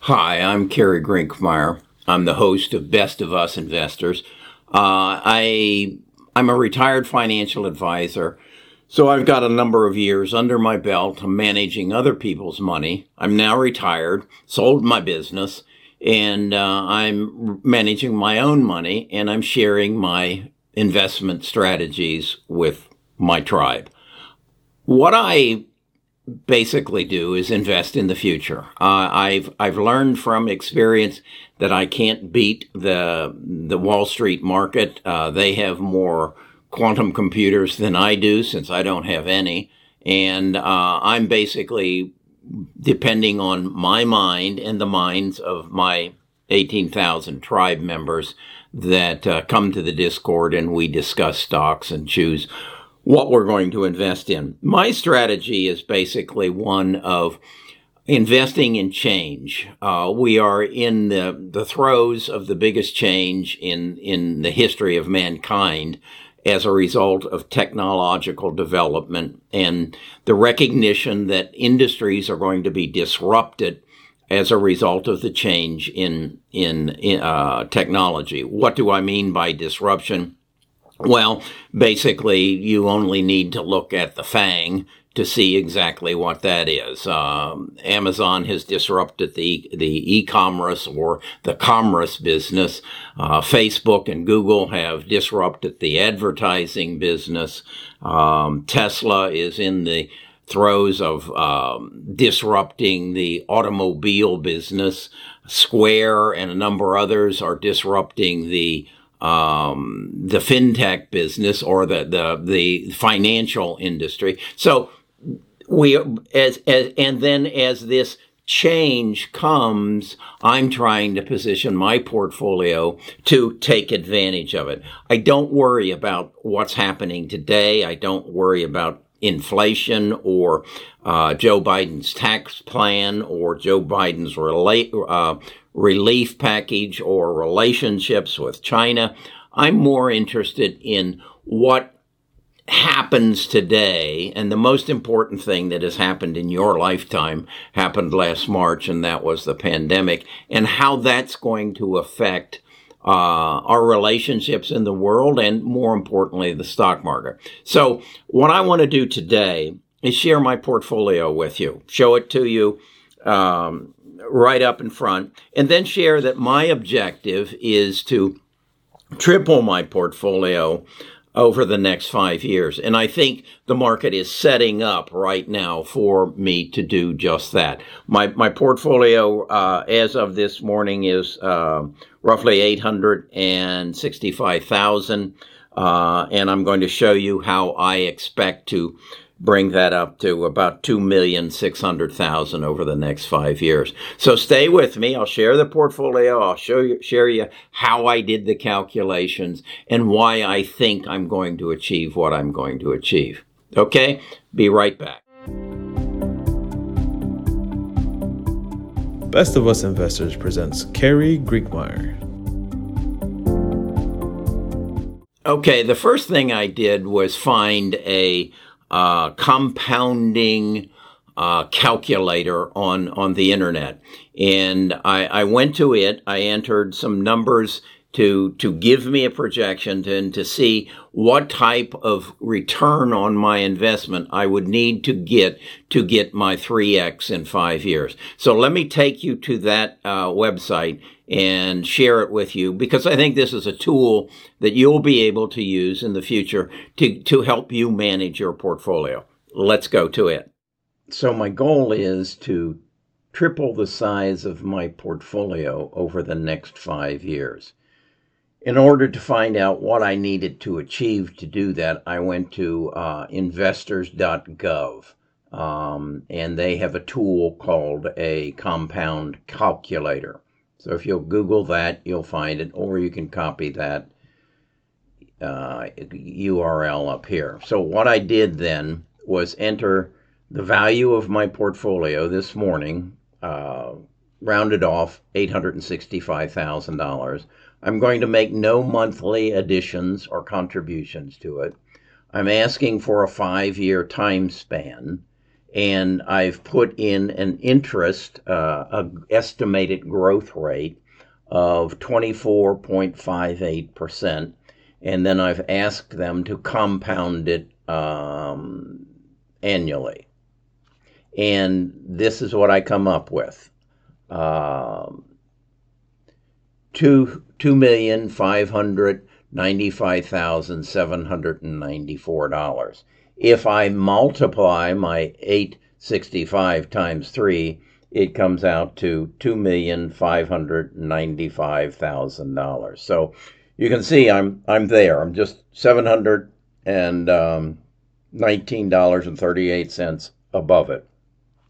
Hi, I'm Kerry Grinkmeyer. I'm the host of Best of Us Investors. Uh, I I'm a retired financial advisor, so I've got a number of years under my belt managing other people's money. I'm now retired, sold my business, and uh, I'm managing my own money, and I'm sharing my investment strategies with my tribe. What I basically do is invest in the future. Uh, I've I've learned from experience that I can't beat the the Wall Street market. Uh, they have more quantum computers than I do, since I don't have any, and uh, I'm basically depending on my mind and the minds of my 18,000 tribe members that uh, come to the Discord and we discuss stocks and choose what we're going to invest in. My strategy is basically one of investing in change. Uh, we are in the, the throes of the biggest change in, in the history of mankind as a result of technological development and the recognition that industries are going to be disrupted as a result of the change in in, in uh, technology. What do I mean by disruption? Well, basically, you only need to look at the FANG to see exactly what that is. Um, Amazon has disrupted the the e-commerce or the commerce business. Uh, Facebook and Google have disrupted the advertising business. Um, Tesla is in the throes of um, disrupting the automobile business. Square and a number of others are disrupting the um, the fintech business or the, the, the financial industry. So we, as, as, and then as this change comes, I'm trying to position my portfolio to take advantage of it. I don't worry about what's happening today. I don't worry about inflation or uh, Joe Biden's tax plan or Joe Biden's relate, uh, relief package or relationships with China. I'm more interested in what happens today. And the most important thing that has happened in your lifetime happened last March, and that was the pandemic, and how that's going to affect uh, our relationships in the world and more importantly, the stock market. So, what I want to do today is share my portfolio with you, show it to you. Um, right up in front, and then share that my objective is to triple my portfolio over the next five years. And I think the market is setting up right now for me to do just that. My, my portfolio, uh, as of this morning, is uh, roughly 865,000. Uh, and I'm going to show you how I expect to bring that up to about 2,600,000 over the next five years. So stay with me. I'll share the portfolio. I'll show you, share you how I did the calculations and why I think I'm going to achieve what I'm going to achieve. Okay? Be right back. Best of Us Investors presents Kerry Grinkmeyer. Okay, the first thing I did was find a uh, compounding uh, calculator on on the internet, and I, I went to it. I entered some numbers to to give me a projection and to see what type of return on my investment I would need to get to get my 3x in five years. So let me take you to that uh, website and share it with you because I think this is a tool that you'll be able to use in the future to, to help you manage your portfolio. Let's go to it. So my goal is to triple the size of my portfolio over the next five years. In order to find out what I needed to achieve to do that, I went to uh, investors.gov. Um, and they have a tool called a compound calculator. So if you'll Google that, you'll find it, or you can copy that uh, URL up here. So what I did then was enter the value of my portfolio this morning, uh, rounded off $865,000 I'm going to make no monthly additions or contributions to it. I'm asking for a five year time span. And I've put in an interest, uh, estimated growth rate of 24.58%. And then I've asked them to compound it um, annually. And this is what I come up with. Um, two two million five hundred ninety five thousand seven hundred and ninety four dollars. If I multiply my 865 times 3, it comes out to $2,595,000. So you can see I'm I'm there. I'm just $719.38 um, above it.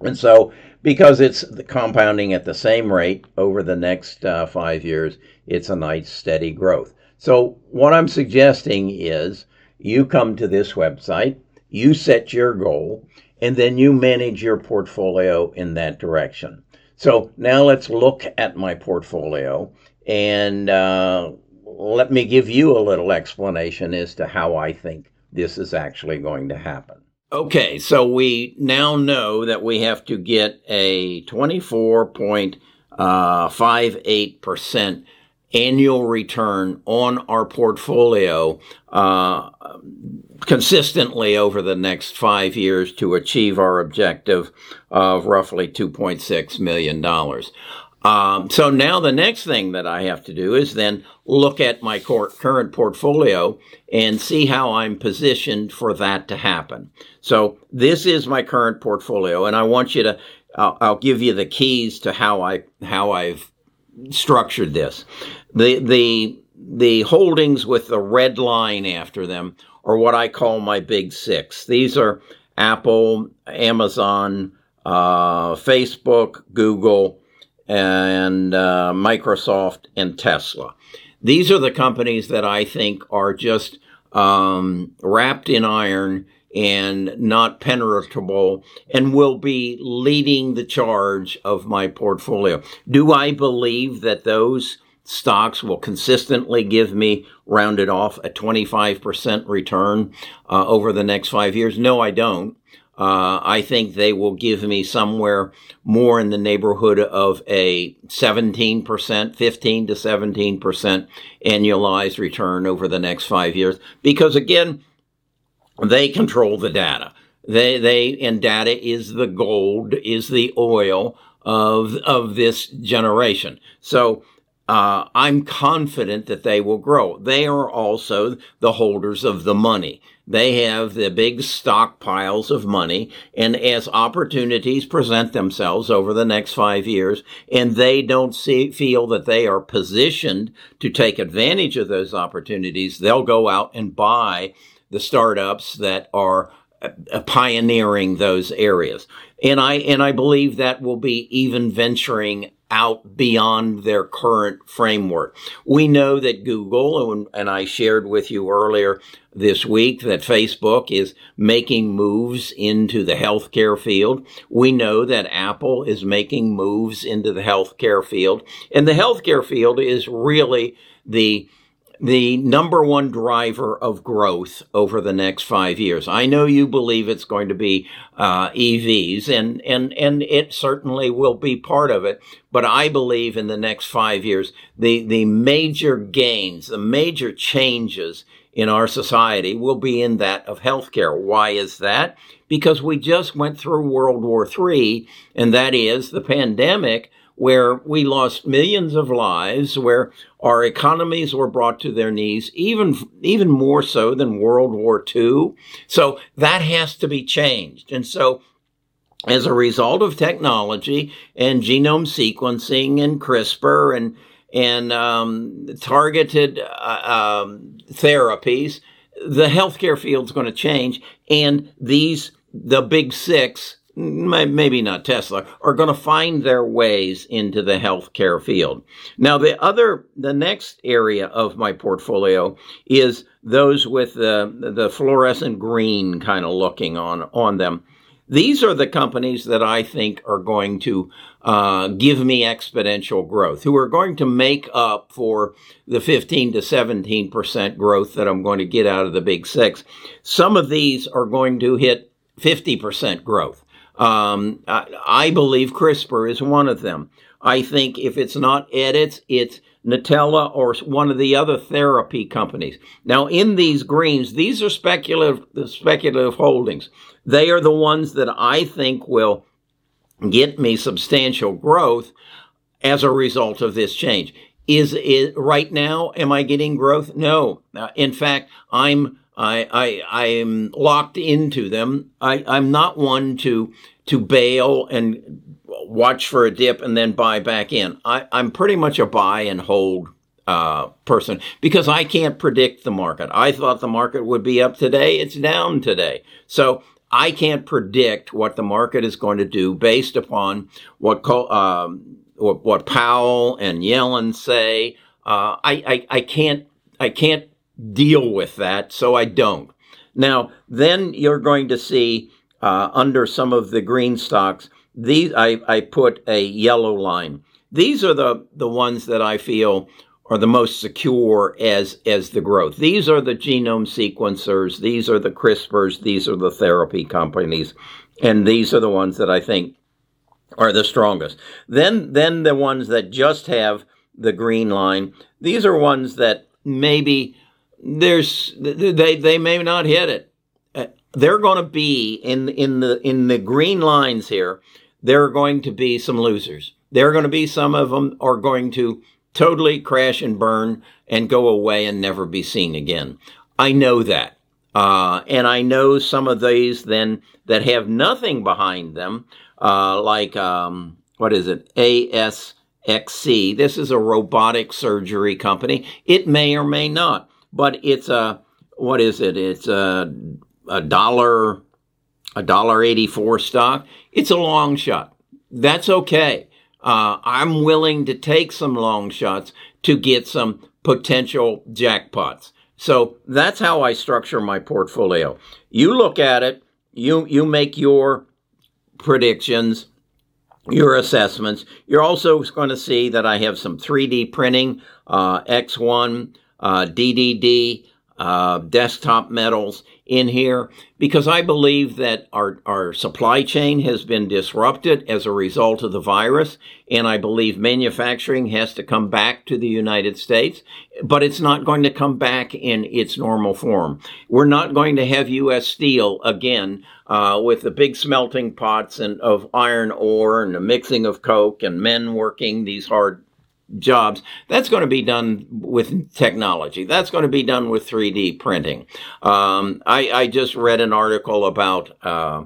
And so because it's compounding at the same rate over the next uh, 5 years, it's a nice steady growth. So what I'm suggesting is you come to this website you set your goal, and then you manage your portfolio in that direction. So now let's look at my portfolio and uh, let me give you a little explanation as to how I think this is actually going to happen. Okay, so we now know that we have to get a 24.58% uh, annual return on our portfolio uh, consistently over the next five years to achieve our objective of roughly $2.6 million. Um, so now the next thing that I have to do is then look at my current portfolio and see how I'm positioned for that to happen. So this is my current portfolio, and I want you to. I'll, I'll give you the keys to how I how I've structured this. The the the holdings with the red line after them are what I call my big six. These are Apple, Amazon, uh, Facebook, Google, and uh, Microsoft and Tesla. These are the companies that I think are just um, wrapped in iron and not penetrable and will be leading the charge of my portfolio. Do I believe that those stocks will consistently give me rounded off a 25% return uh, over the next five years? No, I don't. Uh, I think they will give me somewhere more in the neighborhood of a 17%, 15 to 17% annualized return over the next five years. Because again, they control the data. They, they, and data is the gold, is the oil of, of this generation. So, uh, I'm confident that they will grow. They are also the holders of the money. They have the big stockpiles of money, and as opportunities present themselves over the next five years, and they don't see, feel that they are positioned to take advantage of those opportunities, they'll go out and buy the startups that are uh, pioneering those areas. And I and I believe that will be even venturing out beyond their current framework. We know that Google, and I shared with you earlier this week that Facebook is making moves into the healthcare field. We know that Apple is making moves into the healthcare field. And the healthcare field is really the the number one driver of growth over the next five years. I know you believe it's going to be uh, EVs, and and and it certainly will be part of it. But I believe in the next five years, the the major gains, the major changes in our society will be in that of healthcare. Why is that? Because we just went through World War III, and that is the pandemic where we lost millions of lives, where our economies were brought to their knees, even, even more so than World War II. So that has to be changed. And so as a result of technology and genome sequencing and CRISPR and and um, targeted uh, um, therapies, the healthcare field is going to change, and these the big six maybe not Tesla, are going to find their ways into the healthcare field. Now, the other, the next area of my portfolio is those with the, the fluorescent green kind of looking on, on them. These are the companies that I think are going to uh, give me exponential growth, who are going to make up for the 15 to 17% growth that I'm going to get out of the big six. Some of these are going to hit 50% growth. Um, I, I believe CRISPR is one of them. I think if it's not Editas, it's Intellia or one of the other therapy companies. Now, in these greens, these are speculative, speculative holdings. They are the ones that I think will get me substantial growth as a result of this change. Is it right now? Am I getting growth? No. Uh, in fact, I'm I I I am locked into them. I I'm not one to to bail and watch for a dip and then buy back in. I, I'm pretty much a buy and hold uh, person because I can't predict the market. I thought the market would be up today. It's down today. So I can't predict what the market is going to do based upon what um, what, what, Powell and Yellen say. Uh, I, I I can't I can't deal with that, so I don't. Now, then you're going to see uh, under some of the green stocks these I, I put a yellow line. These are the, the ones that I feel are the most secure as as the growth. These are the genome sequencers, these are the CRISPRs, these are the therapy companies, and these are the ones that I think are the strongest. Then then the ones that just have the green line, these are ones that maybe there's they they may not hit it. Uh, they're going to be in in the in the green lines here there are going to be some losers. There are going to be some of them are going to totally crash and burn and go away and never be seen again. I know that. Uh, and I know some of these then that have nothing behind them, uh, like, um, what is it? ASXC. This is a robotic surgery company. It may or may not, but it's a, what is it? It's a, a dollar a dollar eighty four stock, it's a long shot. That's okay. Uh, I'm willing to take some long shots to get some potential jackpots. So that's how I structure my portfolio. You look at it, you you make your predictions, your assessments. You're also going to see that I have some 3D printing, uh, ExOne, uh, DDD, uh, desktop metals in here because I believe that our, our supply chain has been disrupted as a result of the virus. And I believe manufacturing has to come back to the United States, but it's not going to come back in its normal form. We're not going to have U.S. steel again uh, with the big smelting pots and of iron ore and the mixing of coke and men working these hard jobs. That's going to be done with technology. That's going to be done with 3D printing. Um, I, I, just read an article about uh,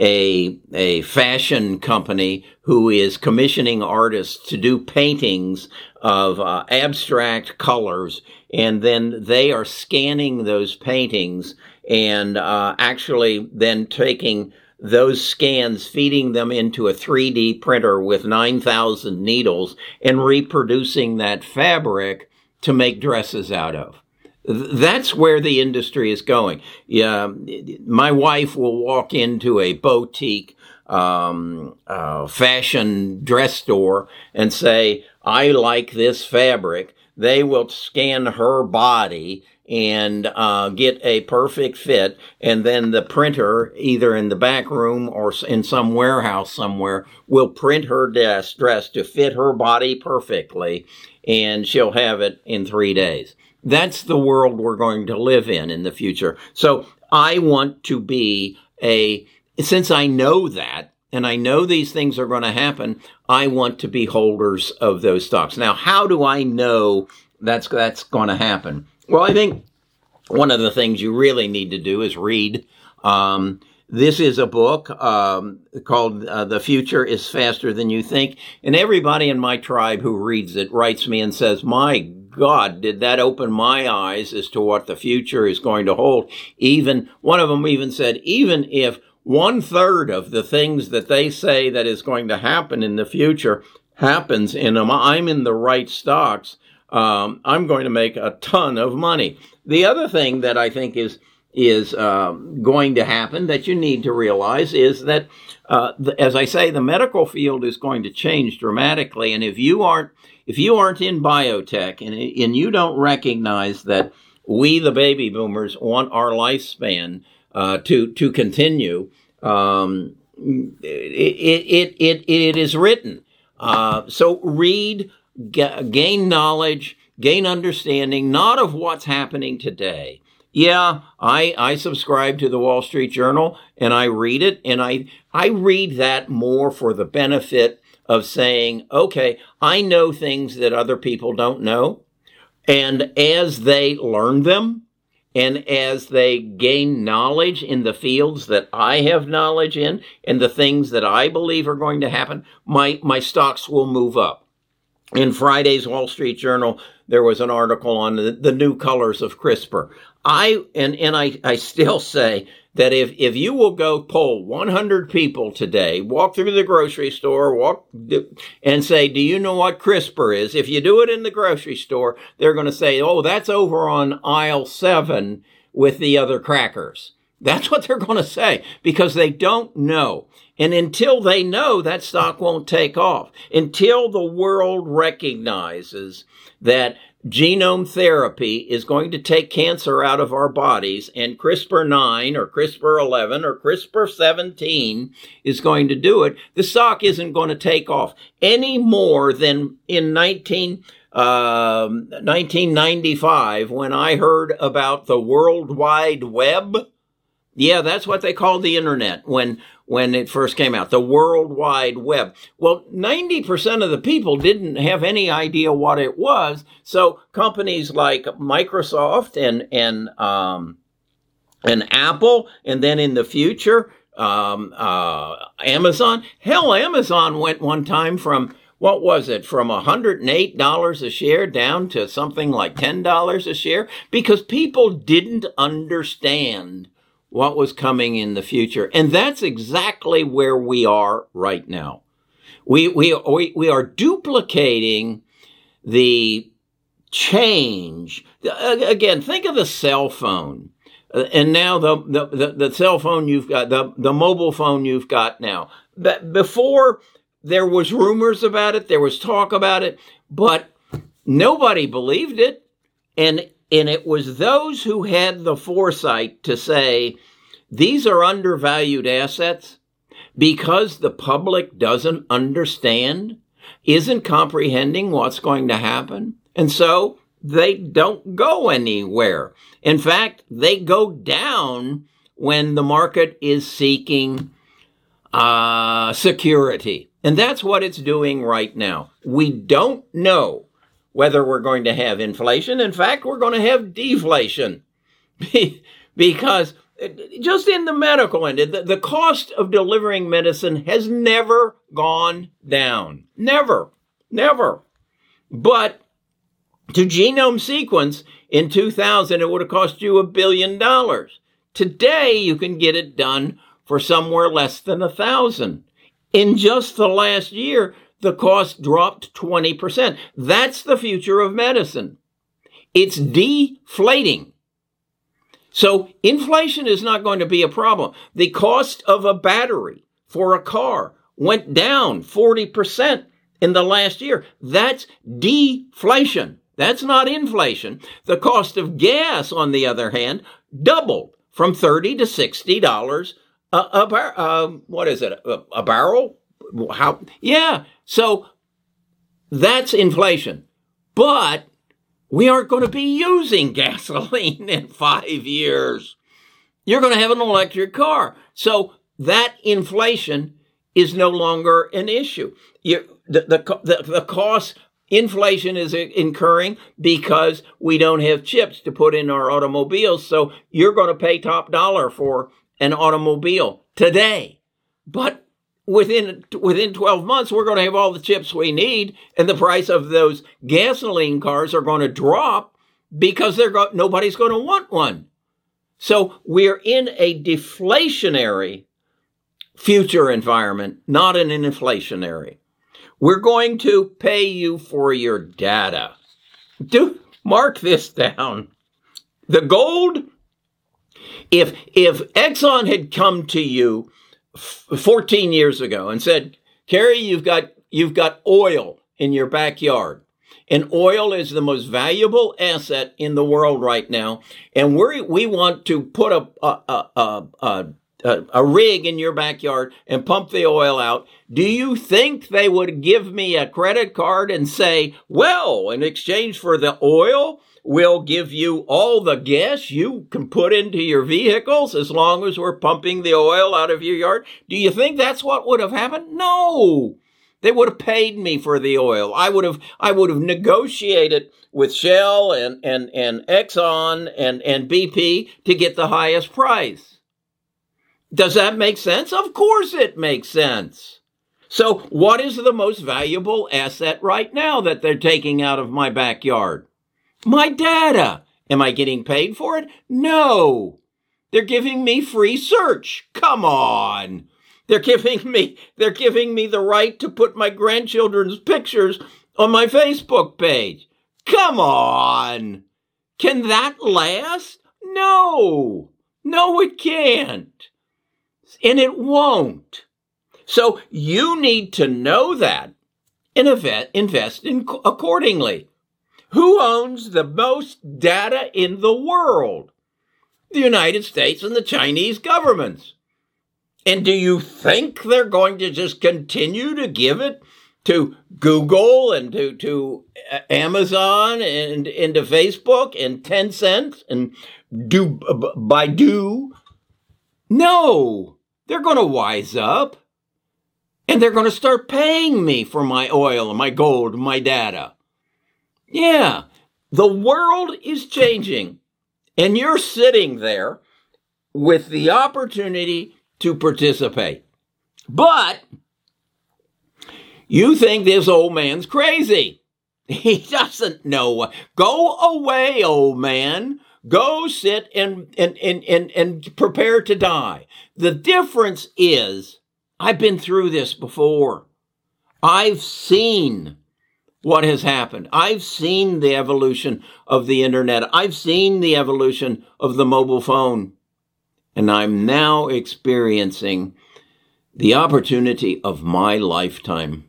a a fashion company who is commissioning artists to do paintings of uh, abstract colors, and then they are scanning those paintings and uh, actually then taking those scans, feeding them into a 3D printer with 9,000 needles and reproducing that fabric to make dresses out of. That's where the industry is going. Yeah, my wife will walk into a boutique um, uh, fashion dress store and say, I like this fabric. They will scan her body and uh, get a perfect fit. And then the printer, either in the back room or in some warehouse somewhere, will print her dress, dress to fit her body perfectly, and she'll have it in three days. That's the world we're going to live in in the future. So I want to be a, since I know that, and I know these things are going to happen, I want to be holders of those stocks. Now, how do I know that's that's going to happen? Well, I think one of the things you really need to do is read. Um, this is a book um, called uh, The Future is Faster Than You Think. And everybody in my tribe who reads it writes me and says, My God, did that open my eyes as to what the future is going to hold? Even one of them even said, even if one third of the things that they say that is going to happen in the future happens and I'm in the right stocks, um, I'm going to make a ton of money. The other thing that I think is is uh, going to happen that you need to realize is that, uh, the, as I say, the medical field is going to change dramatically, and if you aren't if you aren't in biotech and and you don't recognize that we the baby boomers want our lifespan uh, to to continue. Um, it, it, it, it is written. Uh, so read, g- gain knowledge, gain understanding, not of what's happening today. Yeah, I, I subscribe to the Wall Street Journal and I read it and I, I read that more for the benefit of saying, okay, I know things that other people don't know. And as they learn them, and as they gain knowledge in the fields that I have knowledge in and the things that I believe are going to happen, my, my stocks will move up. In Friday's Wall Street Journal, there was an article on the, the new colors of CRISPR. I and and I, I still say that if if you will go poll 100 people today, walk through the grocery store, walk and say, "Do you know what CRISPR is?" If you do it in the grocery store, they're going to say, "Oh, that's over on aisle 7 with the other crackers." That's what they're going to say because they don't know. And until they know, that stock won't take off. Until the world recognizes that genome therapy is going to take cancer out of our bodies and CRISPR 9 or CRISPR 11 or CRISPR 17 is going to do it, the stock isn't going to take off any more than in 19, uh, 1995 when I heard about the World Wide Web. Yeah, that's what they called the internet when when it first came out, the World Wide Web. Well, 90% of the people didn't have any idea what it was. So companies like Microsoft and, and, um, and Apple, and then in the future, um, uh, Amazon. Hell, Amazon went one time from what was it from $108 a share down to something like $10 a share because people didn't understand what was coming in the future. And that's exactly where we are right now. We, we, we, we are duplicating the change. Again, think of the cell phone. Uh, and now the, the, the, cell phone you've got, the, the mobile phone you've got now. But before there was rumors about it, there was talk about it, but nobody believed it. And and it was those who had the foresight to say, these are undervalued assets because the public doesn't understand, isn't comprehending what's going to happen. And so they don't go anywhere. In fact, they go down when the market is seeking uh, security. And that's what it's doing right now. We don't know whether we're going to have inflation. In fact, we're going to have deflation because just in the medical end, the, the cost of delivering medicine has never gone down. Never. Never. But to genome sequence in 2000, it would have cost you a billion dollars. Today, you can get it done for somewhere less than a thousand. In just the last year, the cost dropped 20%. That's the future of medicine. It's deflating. So inflation is not going to be a problem. The cost of a battery for a car went down 40% in the last year. That's deflation. That's not inflation. The cost of gas, on the other hand, doubled from 30 to $60 a, a bar, uh, what is it? A, a barrel? How? Yeah. So that's inflation. But we aren't going to be using gasoline in five years. You're going to have an electric car. So that inflation is no longer an issue. You, the, the, the, the cost, inflation is incurring because we don't have chips to put in our automobiles. So you're going to pay top dollar for an automobile today. But within within 12 months we're going to have all the chips we need and the price of those gasoline cars are going to drop because they're go- nobody's going to want one. So we're in a deflationary future environment not an inflationary. We're going to pay you for your data. Do mark this down. The gold if if exxon had come to you 14 years ago and said, Kerry, you've got, you've got oil in your backyard. And oil is the most valuable asset in the world right now. And we we want to put a, a, a, a, a, a rig in your backyard and pump the oil out, do you think they would give me a credit card and say, well, in exchange for the oil, we'll give you all the gas you can put into your vehicles as long as we're pumping the oil out of your yard? Do you think that's what would have happened? No. They would have paid me for the oil. I would have, I would have negotiated with Shell and, and, and Exxon and, and BP to get the highest price. Does that make sense? Of course it makes sense. So what is the most valuable asset right now that they're taking out of my backyard? My data. Am I getting paid for it? No. They're giving me free search. Come on. They're giving me they're giving me the right to put my grandchildren's pictures on my Facebook page. Come on. Can that last? No. No, it can't. And it won't. So you need to know that and invest in accordingly. Who owns the most data in the world? The United States and the Chinese governments. And do you think they're going to just continue to give it to Google and to, to uh, Amazon and into Facebook and Tencent and do Baidu? No, they're going to wise up and they're going to start paying me for my oil, and my gold, and my data. Yeah, the world is changing and you're sitting there with the opportunity to participate. But you think this old man's crazy. He doesn't know. Go away, old man. Go sit and, and, and, and, and prepare to die. The difference is I've been through this before. I've seen what has happened. I've seen the evolution of the internet. I've seen the evolution of the mobile phone. And I'm now experiencing the opportunity of my lifetime.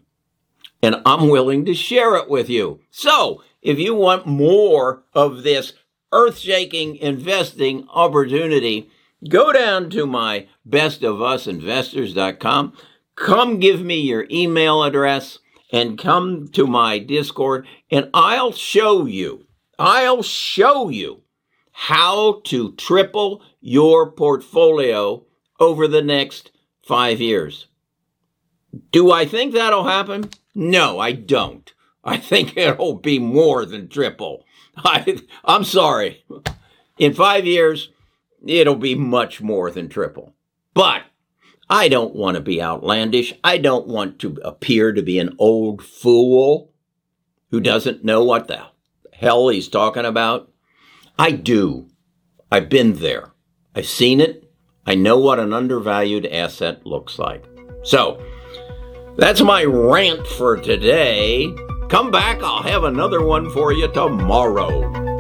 And I'm willing to share it with you. So if you want more of this earth shaking investing opportunity, go down to my bestofusinvestors.com. Come give me your email address and come to my Discord and I'll show you, I'll show you how to triple your portfolio over the next five years. Do I think that'll happen? No, I don't. I think it'll be more than triple. I, I'm sorry. In five years, it'll be much more than triple. But I don't want to be outlandish. I don't want to appear to be an old fool who doesn't know what the hell he's talking about. I do. I've been there. I've seen it. I know what an undervalued asset looks like. So, that's my rant for today. Come back, I'll have another one for you tomorrow.